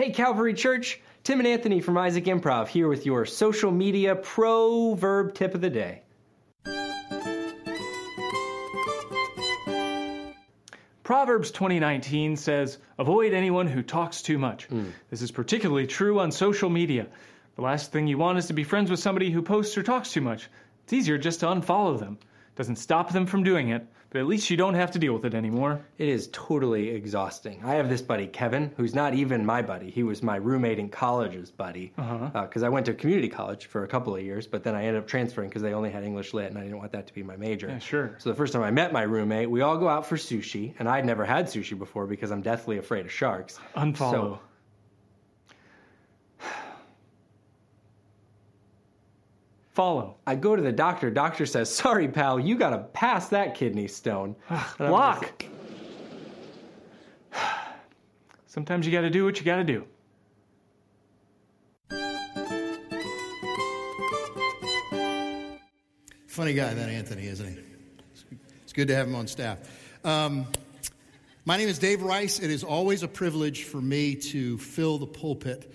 Hey, Calvary Church, Tim and Anthony from Isaac Improv here with your social media proverb tip of the day. Proverbs 2019 says, Avoid anyone who talks too much. Hmm. This is particularly true on social media. The last thing you want is to be friends with somebody who posts or talks too much. It's easier just to unfollow them. Doesn't stop them from doing it, but at least you don't have to deal with it anymore. It is totally exhausting. I have this buddy, Kevin, who's not even my buddy. He was my roommate in college's buddy. Uh-huh. Uh, because I went to community college for a couple of years, but then I ended up transferring because they only had English lit and I didn't want that to be my major. Yeah, sure. So the first time I met my roommate, we all go out for sushi, and I'd never had sushi before because I'm deathly afraid of sharks. Unfollow. So Follow. I go to the doctor. Doctor says, "Sorry, pal, you got to pass that kidney stone." Block. Sometimes you gotta do what you gotta do. Funny guy, that Anthony, isn't he? It's good to have him on staff. Um, my name is Dave Rice. It is always a privilege for me to fill the pulpit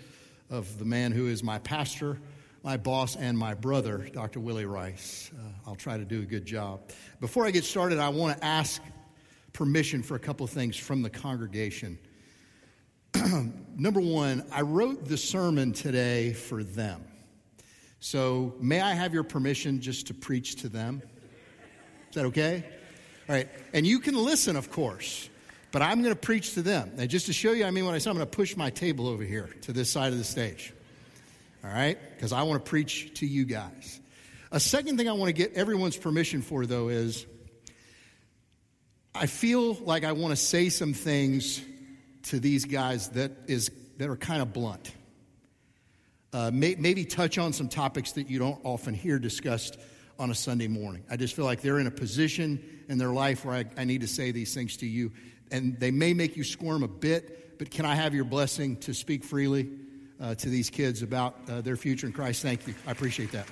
of the man who is my pastor, my boss, and my brother, Dr. Willy Rice. Uh, I'll try to do a good job. Before I get started, I want to ask permission for a couple of things from the congregation. Number one, I wrote the sermon today for them. So, may I have your permission just to preach to them? Is that okay? All right. And you can listen, of course, but I'm going to preach to them. And just to show you, I mean, when I say I'm going to push my table over here to this side of the stage. All right? Because I want to preach to you guys. A second thing I want to get everyone's permission for, though, is I feel like I want to say some things to these guys that, is, that are kind of blunt uh, may, maybe touch on some topics that you don't often hear discussed on a Sunday morning. I just feel like they're in a position in their life where I, I need to say these things to you. And they may make you squirm a bit, but can I have your blessing to speak freely uh, to these kids about uh, their future in Christ? Thank you. I appreciate that.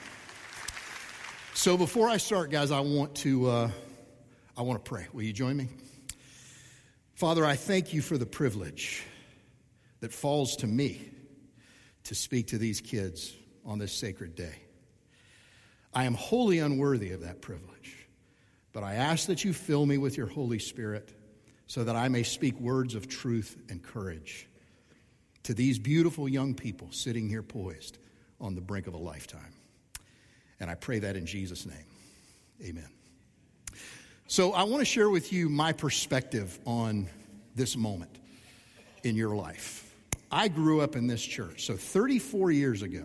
So before I start, guys, I want to, uh, I want to pray. Will you join me? Father, I thank you for the privilege that falls to me to speak to these kids on this sacred day. I am wholly unworthy of that privilege, but I ask that you fill me with your Holy Spirit so that I may speak words of truth and courage to these beautiful young people sitting here poised on the brink of a lifetime. And I pray that in Jesus' name. Amen. So I want to share with you my perspective on this moment in your life. I grew up in this church. So 34 years ago,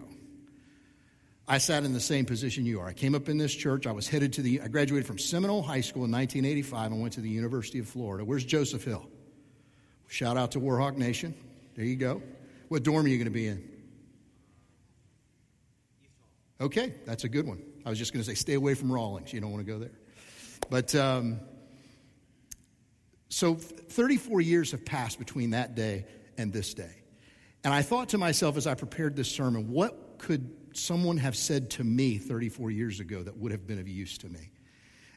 I sat in the same position you are. I came up in this church. I was headed to the, I graduated from Seminole High School in 1985 and went to the University of Florida. Where's Joseph Hill? Shout out to Warhawk Nation. There you go. What dorm are you going to be in? Okay, that's a good one. I was just going to say, stay away from Rawlings. You don't want to go there. But um, so 34 years have passed between that day and this day. And I thought to myself as I prepared this sermon, what could someone have said to me 34 years ago that would have been of use to me?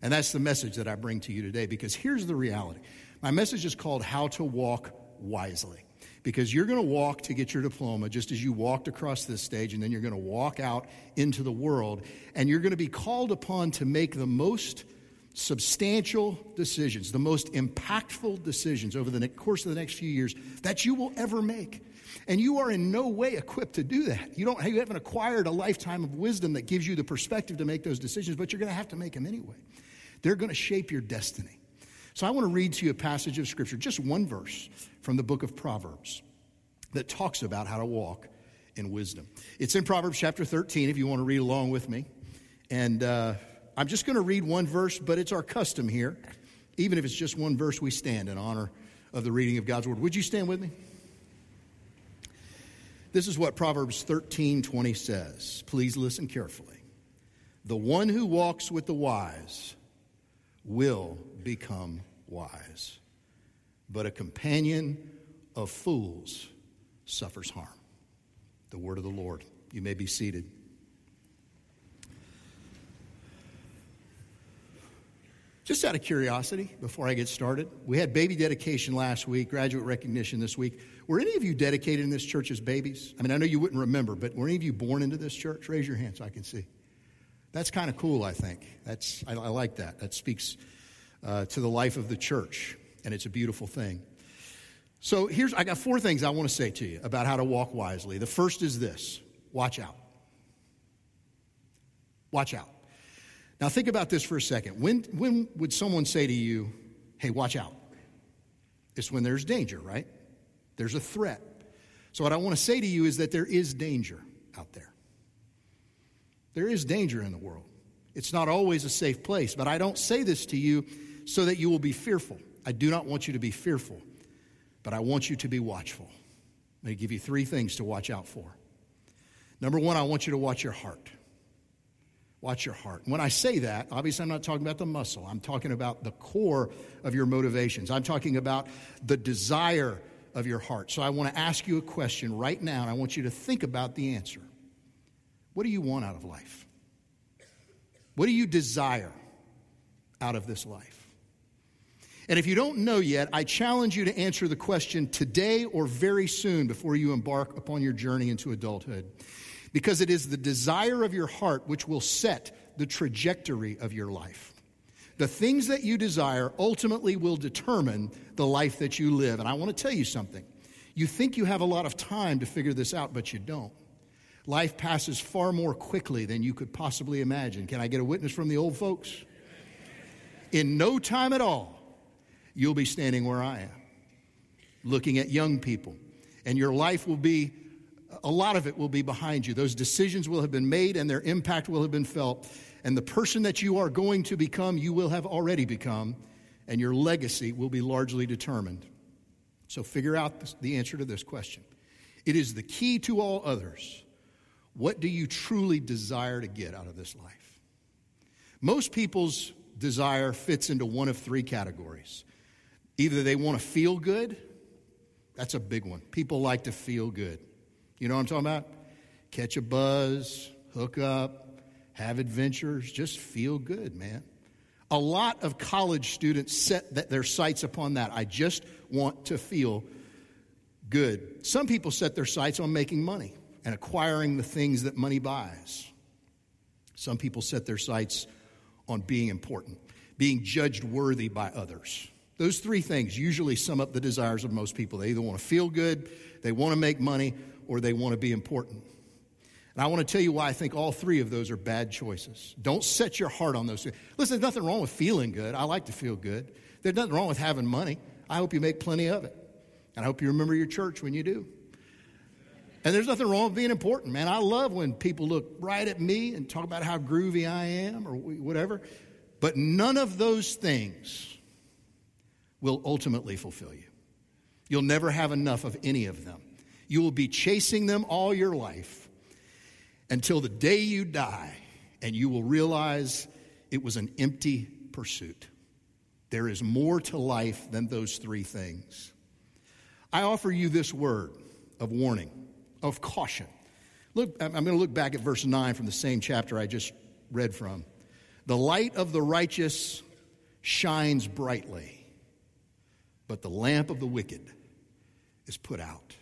And that's the message that I bring to you today because here's the reality. My message is called How to Walk Wisely. Because you're going to walk to get your diploma just as you walked across this stage, and then you're going to walk out into the world, and you're going to be called upon to make the most substantial decisions, the most impactful decisions over the course of the next few years that you will ever make. And you are in no way equipped to do that. You, don't, you haven't acquired a lifetime of wisdom that gives you the perspective to make those decisions, but you're going to have to make them anyway. They're going to shape your destiny. So I want to read to you a passage of Scripture, just one verse from the book of Proverbs that talks about how to walk in wisdom. It's in Proverbs chapter 13, if you want to read along with me. And uh, I'm just going to read one verse, but it's our custom here. Even if it's just one verse, we stand in honor of the reading of God's word. Would you stand with me? This is what Proverbs 13 20 says. Please listen carefully. The one who walks with the wise will become wise, but a companion of fools suffers harm. The word of the Lord. You may be seated. Just out of curiosity, before I get started, we had baby dedication last week, graduate recognition this week. Were any of you dedicated in this church as babies? I mean, I know you wouldn't remember, but were any of you born into this church? Raise your hand so I can see. That's kind of cool, I think. That's, I, I like that. That speaks uh, to the life of the church, and it's a beautiful thing. So here's, I got four things I want to say to you about how to walk wisely. The first is this watch out. Watch out. Now, think about this for a second. When, when would someone say to you, hey, watch out? It's when there's danger, right? There's a threat. So, what I want to say to you is that there is danger out there. There is danger in the world. It's not always a safe place, but I don't say this to you so that you will be fearful. I do not want you to be fearful, but I want you to be watchful. Let me give you three things to watch out for. Number one, I want you to watch your heart. Watch your heart. When I say that, obviously I'm not talking about the muscle. I'm talking about the core of your motivations. I'm talking about the desire of your heart. So I want to ask you a question right now, and I want you to think about the answer. What do you want out of life? What do you desire out of this life? And if you don't know yet, I challenge you to answer the question today or very soon before you embark upon your journey into adulthood because it is the desire of your heart which will set the trajectory of your life. The things that you desire ultimately will determine the life that you live. And I want to tell you something. You think you have a lot of time to figure this out, but you don't. Life passes far more quickly than you could possibly imagine. Can I get a witness from the old folks? In no time at all, you'll be standing where I am, looking at young people, and your life will be a lot of it will be behind you. Those decisions will have been made and their impact will have been felt. And the person that you are going to become, you will have already become, and your legacy will be largely determined. So figure out the answer to this question. It is the key to all others. What do you truly desire to get out of this life? Most people's desire fits into one of three categories. Either they want to feel good, that's a big one. People like to feel good. You know what I'm talking about? Catch a buzz, hook up, have adventures, just feel good, man. A lot of college students set their sights upon that. I just want to feel good. Some people set their sights on making money and acquiring the things that money buys. Some people set their sights on being important, being judged worthy by others. Those three things usually sum up the desires of most people. They either want to feel good, they want to make money, or they want to be important. And I want to tell you why I think all three of those are bad choices. Don't set your heart on those. Listen, there's nothing wrong with feeling good. I like to feel good. There's nothing wrong with having money. I hope you make plenty of it. And I hope you remember your church when you do. And there's nothing wrong with being important, man. I love when people look right at me and talk about how groovy I am or whatever. But none of those things will ultimately fulfill you. You'll never have enough of any of them. You will be chasing them all your life until the day you die, and you will realize it was an empty pursuit. There is more to life than those three things. I offer you this word of warning, of caution. Look, I'm going to look back at verse 9 from the same chapter I just read from. The light of the righteous shines brightly, but the lamp of the wicked is put out.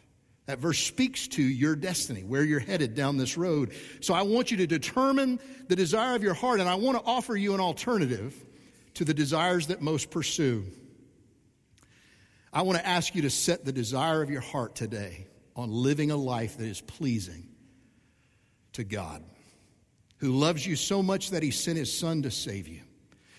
That verse speaks to your destiny, where you're headed down this road. So I want you to determine the desire of your heart, and I want to offer you an alternative to the desires that most pursue. I want to ask you to set the desire of your heart today on living a life that is pleasing to God, who loves you so much that he sent his son to save you.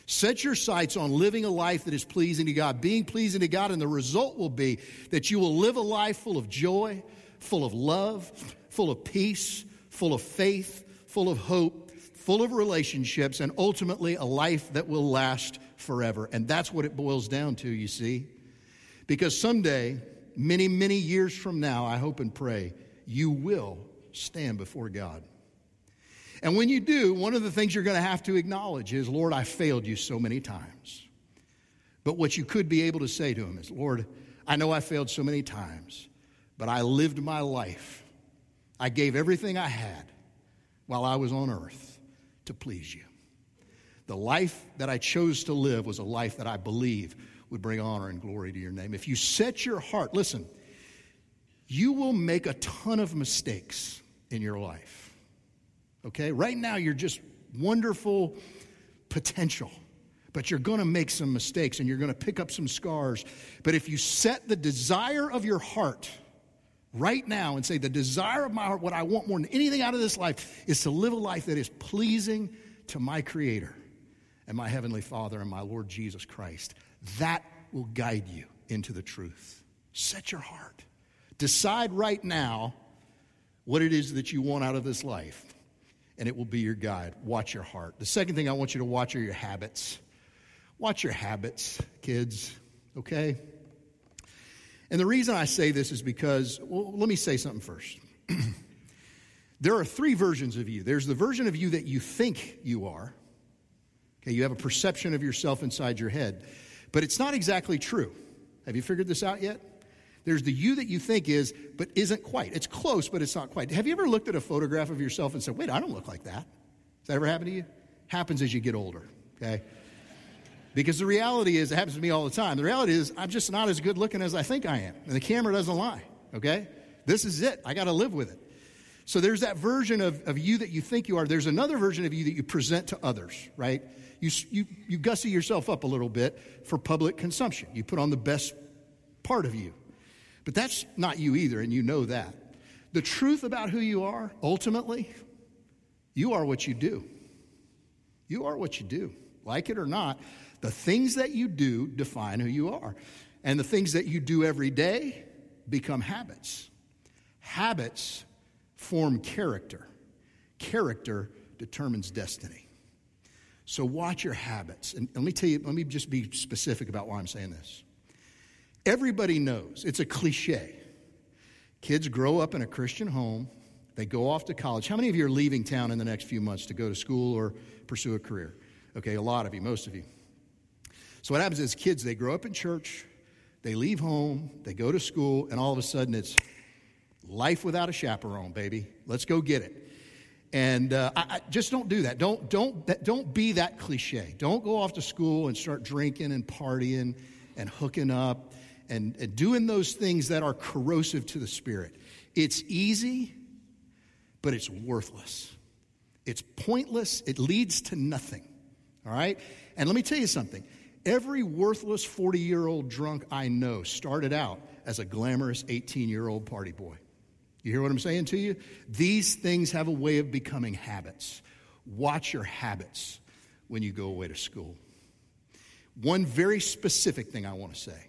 Set your sights on living a life that is pleasing to God, being pleasing to God, and the result will be that you will live a life full of joy, full of love, full of peace, full of faith, full of hope, full of relationships, and ultimately a life that will last forever. And that's what it boils down to, you see. Because someday, many, many years from now, I hope and pray, you will stand before God. And when you do, one of the things you're going to have to acknowledge is, Lord, I failed you so many times. But what you could be able to say to him is, Lord, I know I failed so many times, but I lived my life. I gave everything I had while I was on earth to please you. The life that I chose to live was a life that I believe would bring honor and glory to your name. If you set your heart, listen, you will make a ton of mistakes in your life. Okay? Right now, you're just wonderful potential, but you're going to make some mistakes and you're going to pick up some scars. But if you set the desire of your heart right now and say, The desire of my heart, what I want more than anything out of this life, is to live a life that is pleasing to my Creator and my Heavenly Father and my Lord Jesus Christ, that will guide you into the truth. Set your heart. Decide right now what it is that you want out of this life, and it will be your guide. Watch your heart. The second thing I want you to watch are your habits. Watch your habits, kids, okay? And the reason I say this is because, well, let me say something first. there are three versions of you there's the version of you that you think you are, okay, you have a perception of yourself inside your head, but it's not exactly true. Have you figured this out yet? There's the you that you think is, but isn't quite. It's close, but it's not quite. Have you ever looked at a photograph of yourself and said, wait, I don't look like that? Has that ever happened to you? Happens as you get older, okay? Because the reality is, it happens to me all the time. The reality is, I'm just not as good looking as I think I am. And the camera doesn't lie, okay? This is it. I got to live with it. So there's that version of, of you that you think you are. There's another version of you that you present to others, right? You, you, you gussy yourself up a little bit for public consumption. You put on the best part of you. But that's not you either, and you know that. The truth about who you are, ultimately, you are what you do. You are what you do. Like it or not, the things that you do define who you are. And the things that you do every day become habits. Habits form character. Character determines destiny. So watch your habits. And let me tell you, let me just be specific about why I'm saying this. Everybody knows, it's a cliche. Kids grow up in a Christian home, they go off to college. How many of you are leaving town in the next few months to go to school or pursue a career? Okay, a lot of you, most of you. So what happens is kids, they grow up in church, they leave home, they go to school, and all of a sudden it's life without a chaperone, baby. Let's go get it. And uh, I, I, just don't do that. Don't, don't, don't be that cliche. Don't go off to school and start drinking and partying and hooking up and, and doing those things that are corrosive to the spirit. It's easy, but it's worthless. It's pointless. It leads to nothing. All right? And let me tell you something. Every worthless 40 year old drunk I know started out as a glamorous 18 year old party boy. You hear what I'm saying to you? These things have a way of becoming habits. Watch your habits when you go away to school. One very specific thing I want to say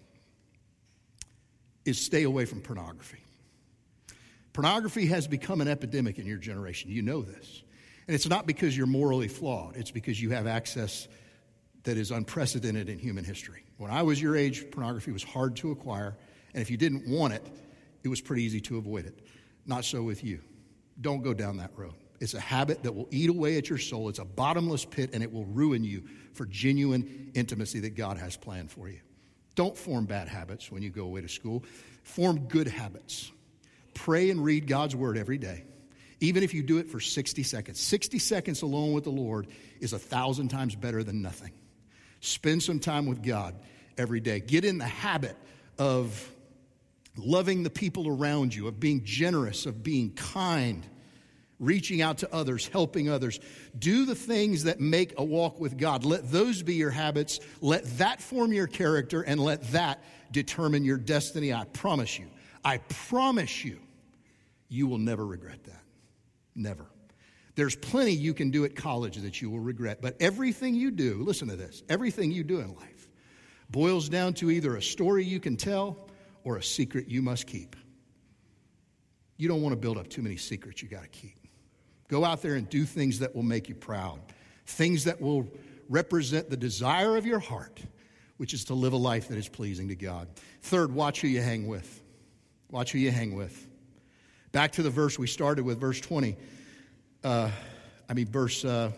is stay away from pornography. Pornography has become an epidemic in your generation. You know this. And it's not because you're morally flawed, it's because you have access that is unprecedented in human history. When I was your age, pornography was hard to acquire, and if you didn't want it, it was pretty easy to avoid it. Not so with you. Don't go down that road. It's a habit that will eat away at your soul. It's a bottomless pit, and it will ruin you for genuine intimacy that God has planned for you. Don't form bad habits when you go away to school. Form good habits. Pray and read God's word every day, even if you do it for 60 seconds. 60 seconds alone with the Lord is a thousand times better than nothing. Spend some time with God every day. Get in the habit of loving the people around you, of being generous, of being kind, reaching out to others, helping others. Do the things that make a walk with God. Let those be your habits. Let that form your character and let that determine your destiny. I promise you. I promise you, you will never regret that. Never. There's plenty you can do at college that you will regret, but everything you do, listen to this, everything you do in life boils down to either a story you can tell or a secret you must keep. You don't want to build up too many secrets you got to keep. Go out there and do things that will make you proud, things that will represent the desire of your heart, which is to live a life that is pleasing to God. Third, watch who you hang with. Watch who you hang with. Back to the verse we started with, verse 20. Uh, I mean, verse, uh,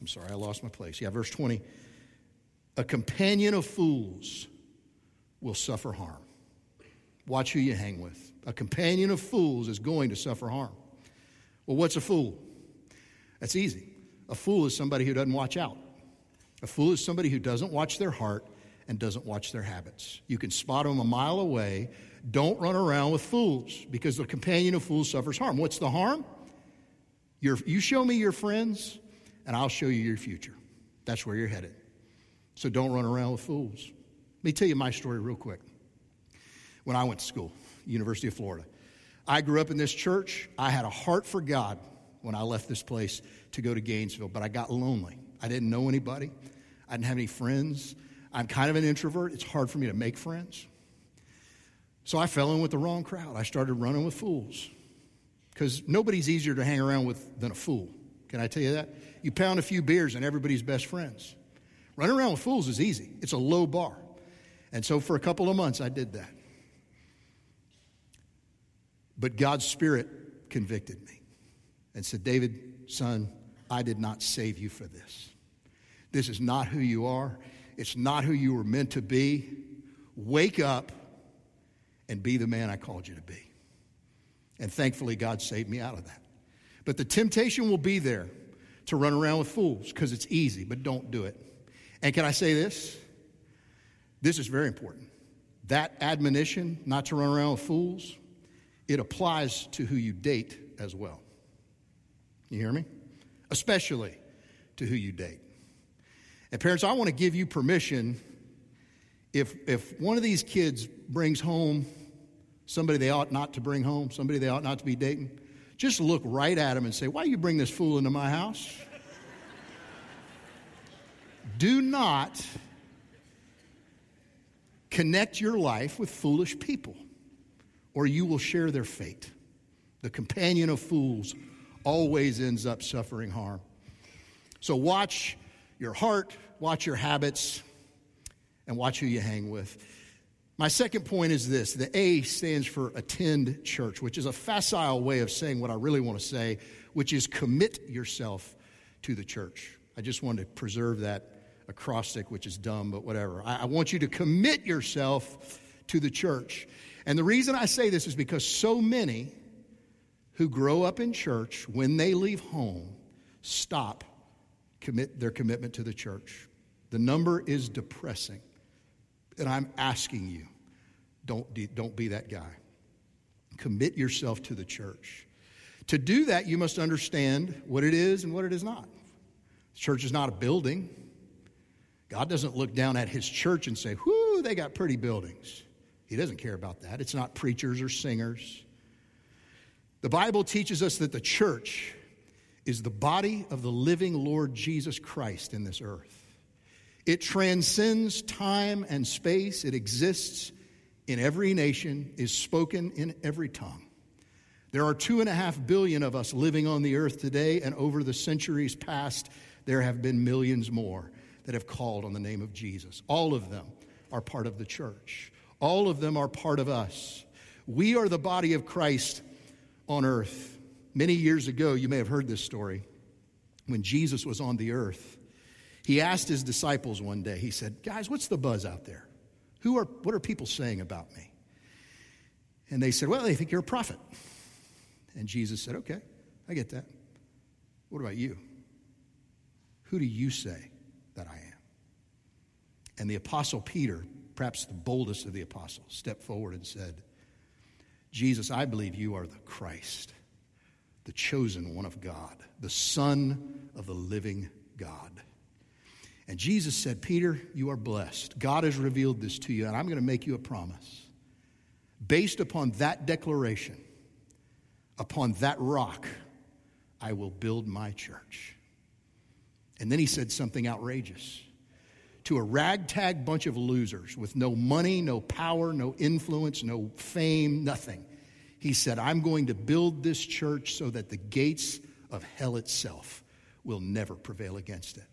I'm sorry, I lost my place. Yeah, verse 20. A companion of fools will suffer harm. Watch who you hang with. A companion of fools is going to suffer harm. Well, what's a fool? That's easy. A fool is somebody who doesn't watch out. A fool is somebody who doesn't watch their heart and doesn't watch their habits. You can spot them a mile away. Don't run around with fools because the companion of fools suffers harm. What's the harm? You're, you show me your friends, and I'll show you your future. That's where you're headed. So don't run around with fools. Let me tell you my story real quick. When I went to school, University of Florida, I grew up in this church. I had a heart for God when I left this place to go to Gainesville, but I got lonely. I didn't know anybody. I didn't have any friends. I'm kind of an introvert. It's hard for me to make friends. So I fell in with the wrong crowd. I started running with fools because nobody's easier to hang around with than a fool. Can I tell you that? You pound a few beers and everybody's best friends. Running around with fools is easy, it's a low bar. And so for a couple of months, I did that. But God's Spirit convicted me and said, David, son, I did not save you for this. This is not who you are. It's not who you were meant to be. Wake up and be the man I called you to be. And thankfully, God saved me out of that. But the temptation will be there to run around with fools because it's easy, but don't do it. And can I say this? This is very important. That admonition not to run around with fools, it applies to who you date as well. You hear me? Especially to who you date. And parents, I want to give you permission if if one of these kids brings home somebody they ought not to bring home, somebody they ought not to be dating, just look right at them and say, Why you bring this fool into my house? Do not connect your life with foolish people, or you will share their fate. The companion of fools always ends up suffering harm. So watch your heart, watch your habits, and watch who you hang with. My second point is this the A stands for attend church, which is a facile way of saying what I really want to say, which is commit yourself to the church. I just wanted to preserve that acrostic, which is dumb, but whatever. I, I want you to commit yourself to the church. And the reason I say this is because so many who grow up in church, when they leave home, stop commit their commitment to the church. The number is depressing. And I'm asking you, don't, don't be that guy. Commit yourself to the church. To do that, you must understand what it is and what it is not. The church is not a building. God doesn't look down at his church and say, whoo, they got pretty buildings. He doesn't care about that. It's not preachers or singers. The Bible teaches us that the church is the body of the living Lord Jesus Christ in this earth. It transcends time and space. It exists in every nation, is spoken in every tongue. There are two and a half billion of us living on the earth today, and over the centuries past, there have been millions more that have called on the name of Jesus. All of them are part of the church, all of them are part of us. We are the body of Christ on earth. Many years ago, you may have heard this story, when Jesus was on the earth he asked his disciples one day, he said, Guys, what's the buzz out there? Who are, what are people saying about me? And they said, Well, they think you're a prophet. And Jesus said, Okay, I get that. What about you? Who do you say that I am? And the apostle Peter, perhaps the boldest of the apostles, stepped forward and said, Jesus, I believe you are the Christ, the chosen one of God, the Son of the living God. And Jesus said, Peter, you are blessed. God has revealed this to you, and I'm going to make you a promise. Based upon that declaration, upon that rock, I will build my church. And then he said something outrageous. To a ragtag bunch of losers with no money, no power, no influence, no fame, nothing. He said, I'm going to build this church so that the gates of hell itself will never prevail against it.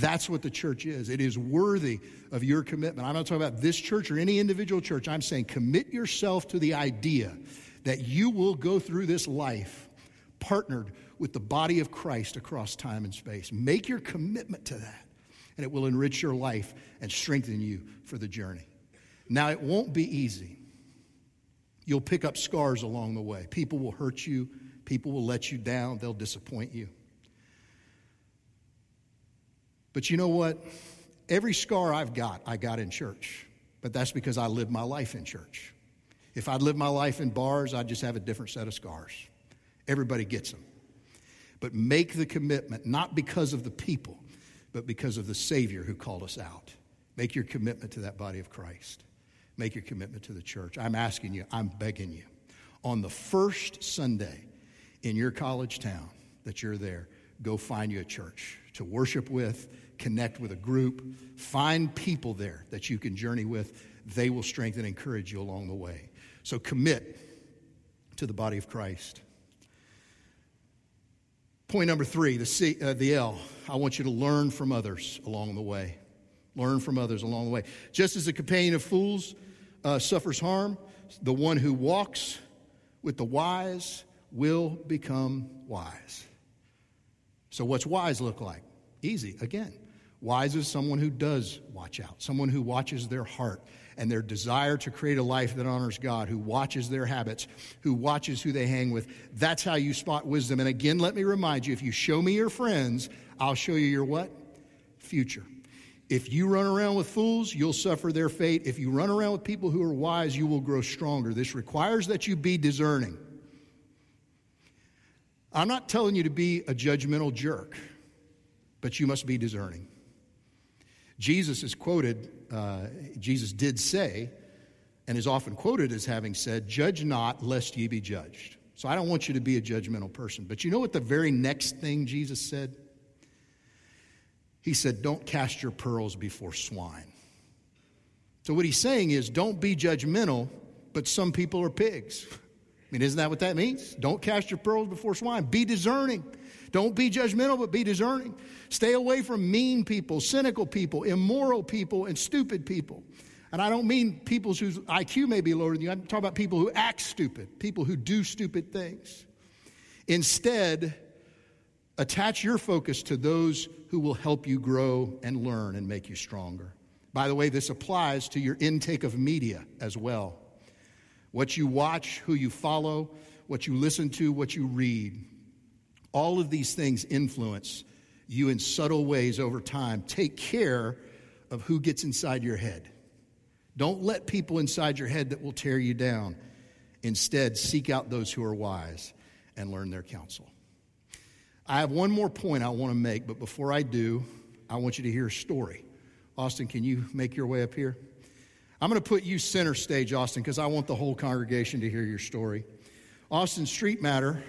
That's what the church is. It is worthy of your commitment. I'm not talking about this church or any individual church. I'm saying commit yourself to the idea that you will go through this life partnered with the body of Christ across time and space. Make your commitment to that, and it will enrich your life and strengthen you for the journey. Now, it won't be easy. You'll pick up scars along the way. People will hurt you, people will let you down, they'll disappoint you. But you know what? Every scar I've got, I got in church. But that's because I lived my life in church. If I'd lived my life in bars, I'd just have a different set of scars. Everybody gets them. But make the commitment, not because of the people, but because of the Savior who called us out. Make your commitment to that body of Christ. Make your commitment to the church. I'm asking you, I'm begging you. On the first Sunday in your college town that you're there, go find you a church to worship with, connect with a group, find people there that you can journey with. They will strengthen and encourage you along the way. So commit to the body of Christ. Point number three, the, C, uh, the L. I want you to learn from others along the way. Learn from others along the way. Just as a companion of fools uh, suffers harm, the one who walks with the wise will become wise. So, what's wise look like? Easy. Again, wise is someone who does watch out, someone who watches their heart and their desire to create a life that honors God, who watches their habits, who watches who they hang with. That's how you spot wisdom. And again, let me remind you if you show me your friends, I'll show you your what? Future. If you run around with fools, you'll suffer their fate. If you run around with people who are wise, you will grow stronger. This requires that you be discerning. I'm not telling you to be a judgmental jerk, but you must be discerning. Jesus is quoted, uh, Jesus did say, and is often quoted as having said, Judge not, lest ye be judged. So I don't want you to be a judgmental person. But you know what the very next thing Jesus said? He said, Don't cast your pearls before swine. So what he's saying is, don't be judgmental, but some people are pigs. I mean, isn't that what that means? Don't cast your pearls before swine. Be discerning. Don't be judgmental, but be discerning. Stay away from mean people, cynical people, immoral people, and stupid people. And I don't mean people whose IQ may be lower than you. I'm talking about people who act stupid, people who do stupid things. Instead, attach your focus to those who will help you grow and learn and make you stronger. By the way, this applies to your intake of media as well. What you watch, who you follow, what you listen to, what you read. All of these things influence you in subtle ways over time. Take care of who gets inside your head. Don't let people inside your head that will tear you down. Instead, seek out those who are wise and learn their counsel. I have one more point I want to make, but before I do, I want you to hear a story. Austin, can you make your way up here? I'm going to put you center stage, Austin, because I want the whole congregation to hear your story. Austin Street Matter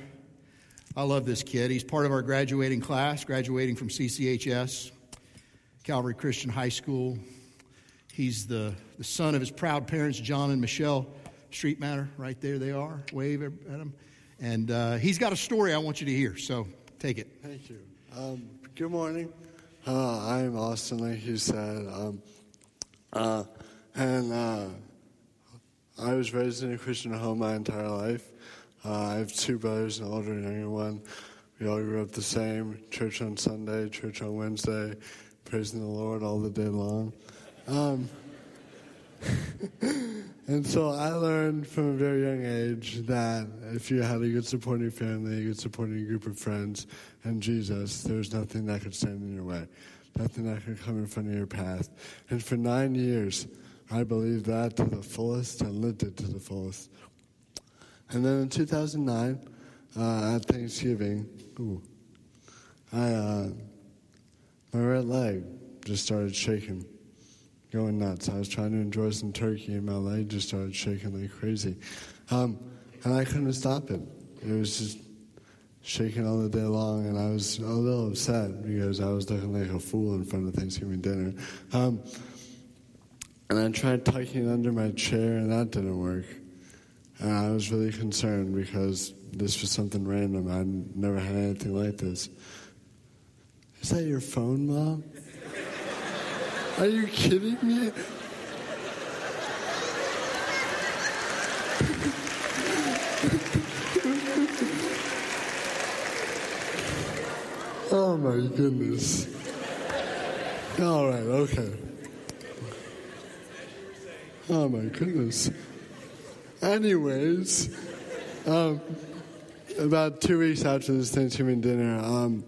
I love this kid. He's part of our graduating class, graduating from CCHS, Calvary Christian High School. He's the, the son of his proud parents, John and Michelle Street Matter. Right there they are. Wave at him. And uh, he's got a story I want you to hear, so take it. Thank you. Um, good morning. Uh, I'm Austin, like you said. Um, uh, and uh, I was raised in a Christian home my entire life. Uh, I have two brothers, an older and younger one. We all grew up the same church on Sunday, church on Wednesday, praising the Lord all the day long. Um, and so I learned from a very young age that if you had a good supporting family, a good supporting group of friends, and Jesus, there's nothing that could stand in your way, nothing that could come in front of your path. And for nine years, I believed that to the fullest and lived it to the fullest. And then in 2009, uh, at Thanksgiving, ooh, I, uh, my right leg just started shaking, going nuts. I was trying to enjoy some turkey, and my leg just started shaking like crazy. Um, and I couldn't stop it. It was just shaking all the day long, and I was a little upset because I was looking like a fool in front of Thanksgiving dinner. Um, and I tried tucking it under my chair, and that didn't work. And I was really concerned because this was something random. I'd never had anything like this. Is that your phone, Mom? Are you kidding me? oh my goodness. All right, okay. Oh my goodness. Anyways, um, about two weeks after this Thanksgiving dinner, um,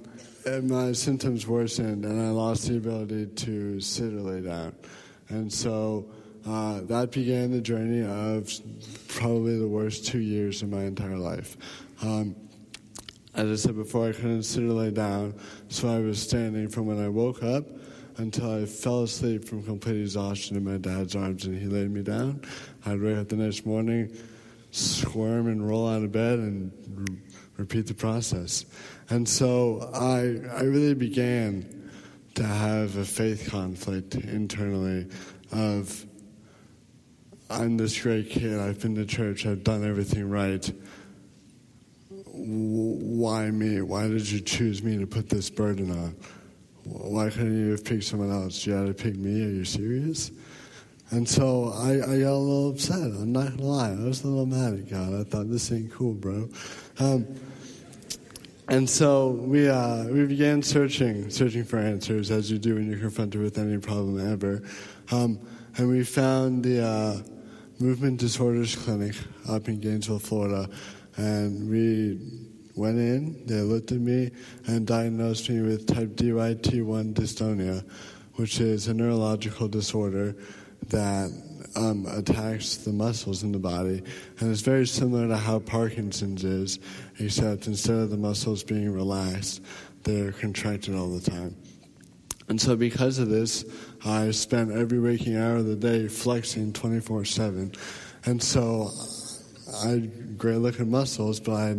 my symptoms worsened and I lost the ability to sit or lay down. And so uh, that began the journey of probably the worst two years of my entire life. Um, as I said before, I couldn't sit or lay down, so I was standing from when I woke up until I fell asleep from complete exhaustion in my dad's arms and he laid me down. I'd wake up the next morning, squirm and roll out of bed and repeat the process. And so I, I really began to have a faith conflict internally of I'm this great kid, I've been to church, I've done everything right. Why me? Why did you choose me to put this burden on? Why couldn't you have picked someone else? You had to pick me? Are you serious? And so I, I got a little upset. I'm not gonna lie. I was a little mad at God. I thought this ain't cool, bro. Um, and so we uh, we began searching, searching for answers, as you do when you're confronted with any problem ever. Um, and we found the uh, Movement Disorders Clinic up in Gainesville, Florida, and we went in. They looked at me and diagnosed me with type DYT1 dystonia, which is a neurological disorder that um, attacks the muscles in the body, and it's very similar to how Parkinson's is, except instead of the muscles being relaxed, they're contracted all the time. And so, because of this, I spent every waking hour of the day flexing 24 7. And so, I had great looking muscles, but I,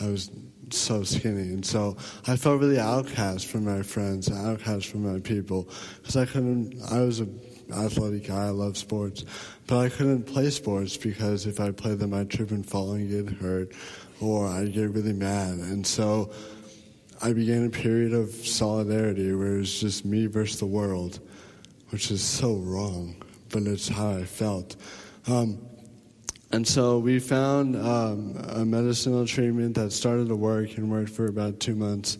I was so skinny. And so, I felt really outcast from my friends, outcast from my people, because I couldn't, I was a athletic guy. I love sports, but I couldn't play sports because if I played them, I'd trip and fall and get hurt, or I'd get really mad. And so I began a period of solidarity where it was just me versus the world, which is so wrong, but it's how I felt. Um, and so we found um, a medicinal treatment that started to work and worked for about two months.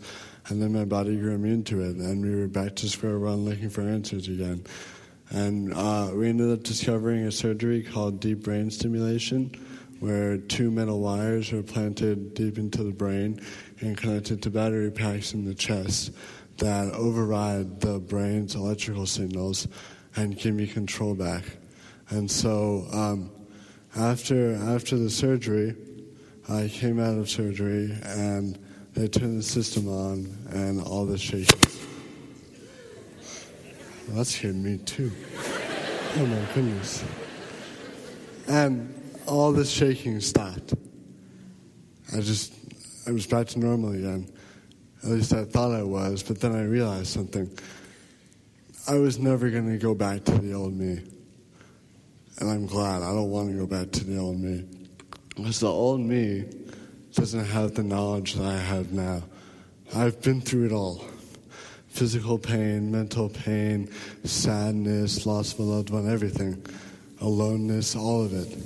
And then my body grew immune to it, and we were back to square one looking for answers again. And uh, we ended up discovering a surgery called deep brain stimulation, where two metal wires are planted deep into the brain and connected to battery packs in the chest that override the brain's electrical signals and give me control back. And so um, after, after the surgery, I came out of surgery and they turned the system on and all the shaking. Well, that scared me too. Oh my goodness. And all the shaking stopped. I just, I was back to normal again. At least I thought I was, but then I realized something. I was never going to go back to the old me. And I'm glad. I don't want to go back to the old me. Because the old me doesn't have the knowledge that I have now. I've been through it all physical pain, mental pain, sadness, loss of a loved one, everything, aloneness, all of it.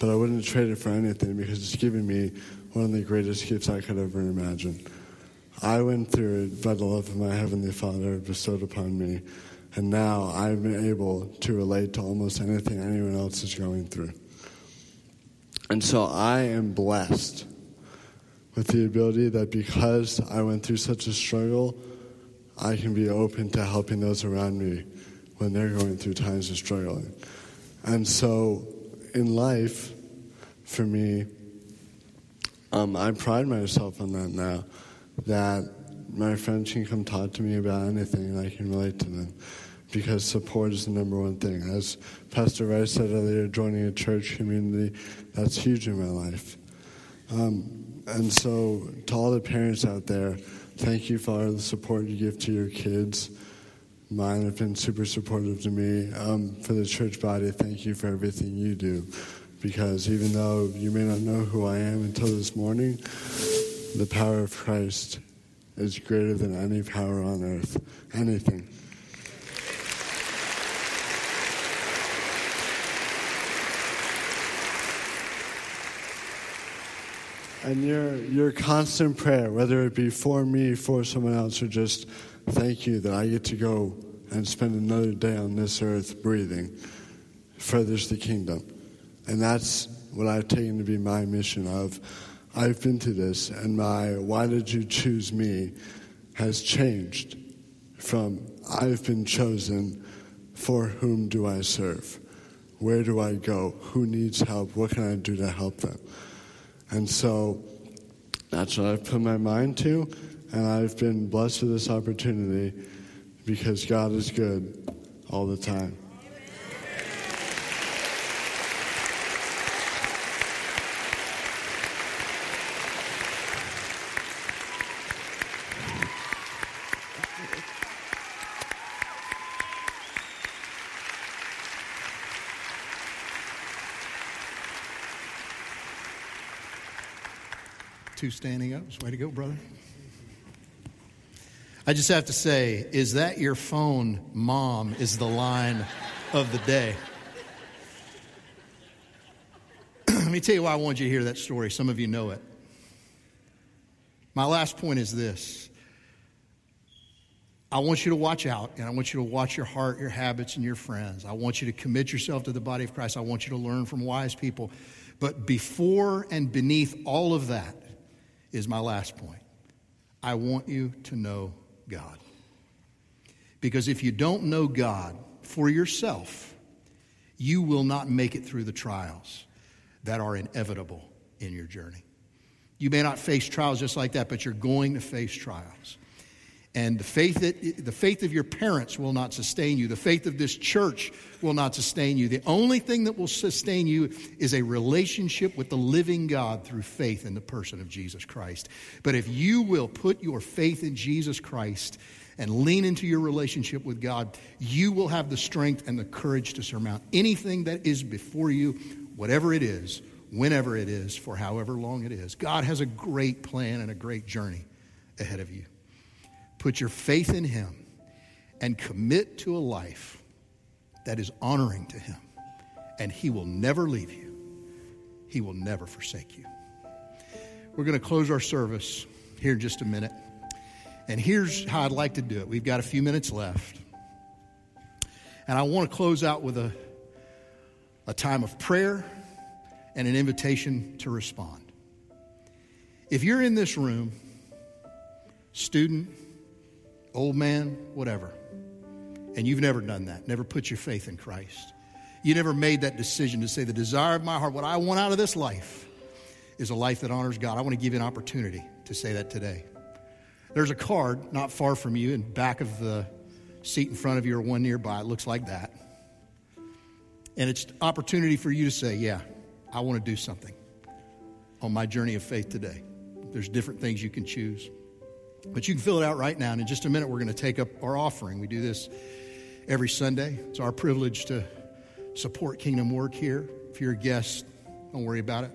But I wouldn't trade it for anything because it's given me one of the greatest gifts I could ever imagine. I went through it by the love of my Heavenly Father bestowed upon me, and now I'm able to relate to almost anything anyone else is going through. And so I am blessed with the ability that because I went through such a struggle, I can be open to helping those around me when they're going through times of struggling. And so in life, for me, um, I pride myself on that now, that my friends can come talk to me about anything and I can relate to them because support is the number one thing. As Pastor Rice said earlier, joining a church community, that's huge in my life. Um, and so, to all the parents out there, thank you for the support you give to your kids. Mine have been super supportive to me. Um, for the church body, thank you for everything you do. Because even though you may not know who I am until this morning, the power of Christ is greater than any power on earth, anything. And your, your constant prayer, whether it be for me, for someone else, or just thank you that I get to go and spend another day on this earth breathing, furthers the kingdom. And that's what I've taken to be my mission of I've been to this, and my why did you choose me has changed from I've been chosen, for whom do I serve? Where do I go? Who needs help? What can I do to help them? And so that's what I've put my mind to, and I've been blessed with this opportunity because God is good all the time. Two standing ups. Way to go, brother. I just have to say, is that your phone, mom, is the line of the day. Let me tell you why I wanted you to hear that story. Some of you know it. My last point is this I want you to watch out, and I want you to watch your heart, your habits, and your friends. I want you to commit yourself to the body of Christ. I want you to learn from wise people. But before and beneath all of that is my last point. I want you to know God. Because if you don't know God for yourself, you will not make it through the trials that are inevitable in your journey. You may not face trials just like that, but you're going to face trials. And the faith, that, the faith of your parents will not sustain you. The faith of this church will not sustain you. The only thing that will sustain you is a relationship with the living God through faith in the person of Jesus Christ. But if you will put your faith in Jesus Christ and lean into your relationship with God, you will have the strength and the courage to surmount anything that is before you, whatever it is, whenever it is, for however long it is. God has a great plan and a great journey ahead of you. Put your faith in Him and commit to a life that is honoring to Him. And He will never leave you, He will never forsake you. We're going to close our service here in just a minute. And here's how I'd like to do it. We've got a few minutes left. And I want to close out with a, a time of prayer and an invitation to respond. If you're in this room, student, old man, whatever, and you've never done that, never put your faith in Christ, you never made that decision to say, the desire of my heart, what I want out of this life is a life that honors God. I want to give you an opportunity to say that today. There's a card not far from you in back of the seat in front of you or one nearby. It looks like that. And it's opportunity for you to say, yeah, I want to do something on my journey of faith today. There's different things you can choose. But you can fill it out right now. And in just a minute, we're going to take up our offering. We do this every Sunday. It's our privilege to support kingdom work here. If you're a guest, don't worry about it.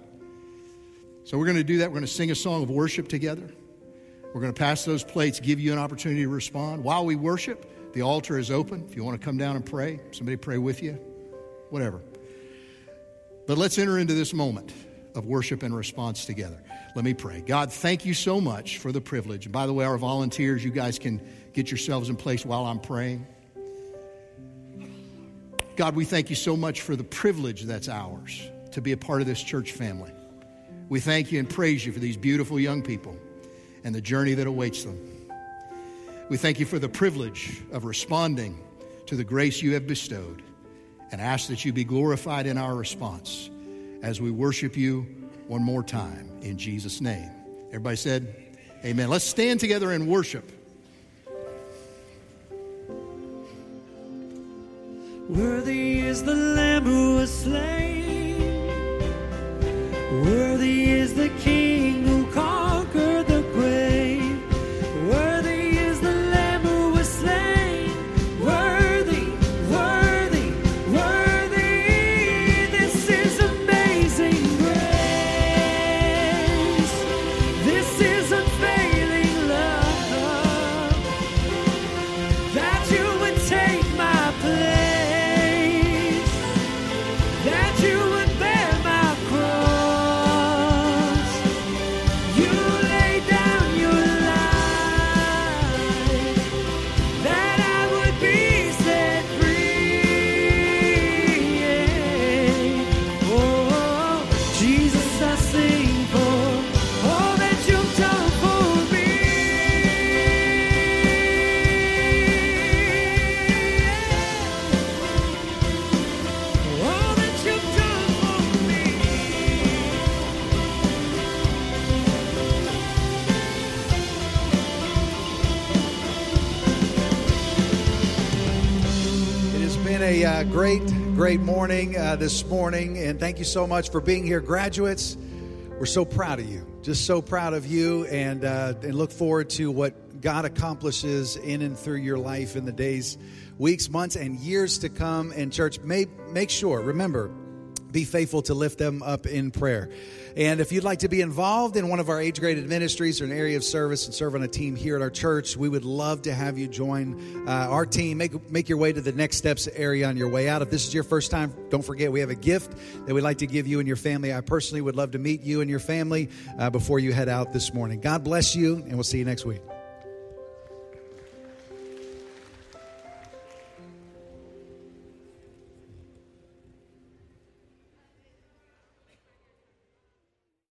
So we're going to do that. We're going to sing a song of worship together. We're going to pass those plates, give you an opportunity to respond. While we worship, the altar is open. If you want to come down and pray, somebody pray with you, whatever. But let's enter into this moment of worship and response together. Let me pray. God, thank you so much for the privilege. And by the way, our volunteers, you guys can get yourselves in place while I'm praying. God, we thank you so much for the privilege that's ours to be a part of this church family. We thank you and praise you for these beautiful young people and the journey that awaits them. We thank you for the privilege of responding to the grace you have bestowed and ask that you be glorified in our response as we worship you one more time in Jesus' name. Everybody said, Amen. Let's stand together and worship. Worthy is the Lamb who was slain. Worthy is the King a uh, great, great morning uh, this morning, and thank you so much for being here, graduates. We're so proud of you, just so proud of you, and uh, and look forward to what God accomplishes in and through your life in the days, weeks, months, and years to come. And church, make make sure, remember, be faithful to lift them up in prayer. And if you'd like to be involved in one of our age graded ministries or an area of service and serve on a team here at our church, we would love to have you join uh, our team. Make, make your way to the next steps area on your way out. If this is your first time, don't forget we have a gift that we'd like to give you and your family. I personally would love to meet you and your family uh, before you head out this morning. God bless you, and we'll see you next week.